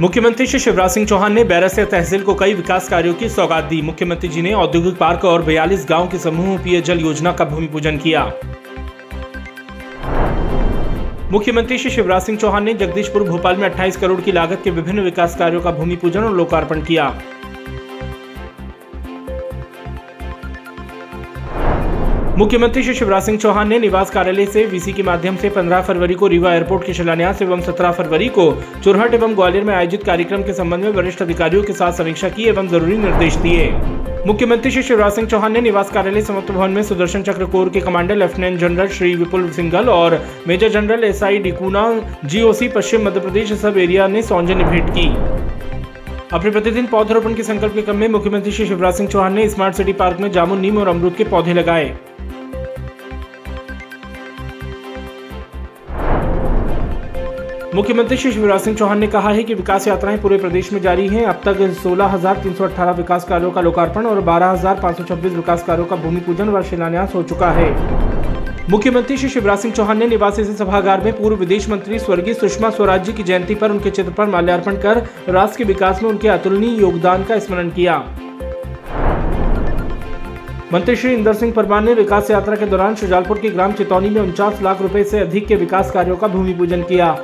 मुख्यमंत्री श्री शिवराज सिंह चौहान ने बैरसिया तहसील को कई विकास कार्यों की सौगात दी। मुख्यमंत्री जी ने औद्योगिक पार्क और बयालीस गाँव के समूह पेयजल योजना का भूमि पूजन किया। मुख्यमंत्री श्री शिवराज सिंह चौहान ने जगदीशपुर भोपाल में 28 करोड़ की लागत के विभिन्न विकास कार्यों का भूमि पूजन और लोकार्पण किया। मुख्यमंत्री श्री शिवराज सिंह चौहान ने निवास कार्यालय से वीसी के माध्यम से 15 फरवरी को रीवा एयरपोर्ट के शिलान्यास एवं 17 फरवरी को चुरहट एवं ग्वालियर में आयोजित कार्यक्रम के संबंध में वरिष्ठ अधिकारियों के साथ समीक्षा की एवं ज़रूरी निर्देश दिए। मुख्यमंत्री श्री शिवराज सिंह चौहान ने निवास कार्यालय समस्त भवन में सुदर्शन चक्र कोर के commander lieutenant general Shri Vipul Singhal और major general S I D'Cunha, GOC, Paschim Madhya Pradesh sub area ने सौजन्य भेंट की। अपने प्रतिदिन पौधरोपण के संकल्प के क्रम में मुख्यमंत्री श्री शिवराज सिंह चौहान ने स्मार्ट सिटी पार्क में जामुन, नीम और अमरूद के पौधे लगाए। मुख्यमंत्री श्री शिवराज सिंह चौहान ने कहा है कि विकास यात्राएँ पूरे प्रदेश में जारी हैं। अब तक 16,318 विकास कार्यों का लोकार्पण और 12,526 विकास कार्यों का भूमि पूजन व शिलान्यास हो चुका है। मुख्यमंत्री श्री शिवराज सिंह चौहान ने निवासी सभागार में पूर्व विदेश मंत्री स्वर्गीय सुषमा स्वराज जी की जयंती पर उनके चित्र पर माल्यार्पण कर राष्ट्र के विकास में उनके अतुलनीय योगदान का स्मरण किया। मंत्री श्री इंदर सिंह परमार ने विकास यात्रा के दौरान शुजालपुर के ग्राम चितौनी में उनचास लाख रुपए से अधिक के विकास कार्यों का भूमि पूजन किया।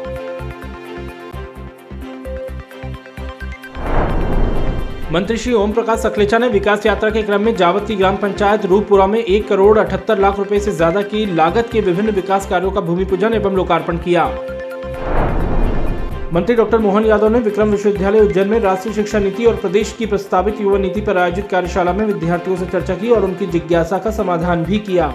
मंत्री श्री ओम प्रकाश सखलेचा ने विकास यात्रा के क्रम में जावती ग्राम पंचायत रूपपुरा में एक करोड़ अठहत्तर लाख रुपए से ज़्यादा की लागत के विभिन्न विकास कार्यों का भूमि पूजन एवं लोकार्पण किया। मंत्री डॉक्टर मोहन यादव ने विक्रम विश्वविद्यालय उज्जैन में राष्ट्रीय शिक्षा नीति और प्रदेश की प्रस्तावित युवा नीति पर आयोजित कार्यशाला में विद्यार्थियों से चर्चा की और उनकी जिज्ञासा का समाधान भी किया।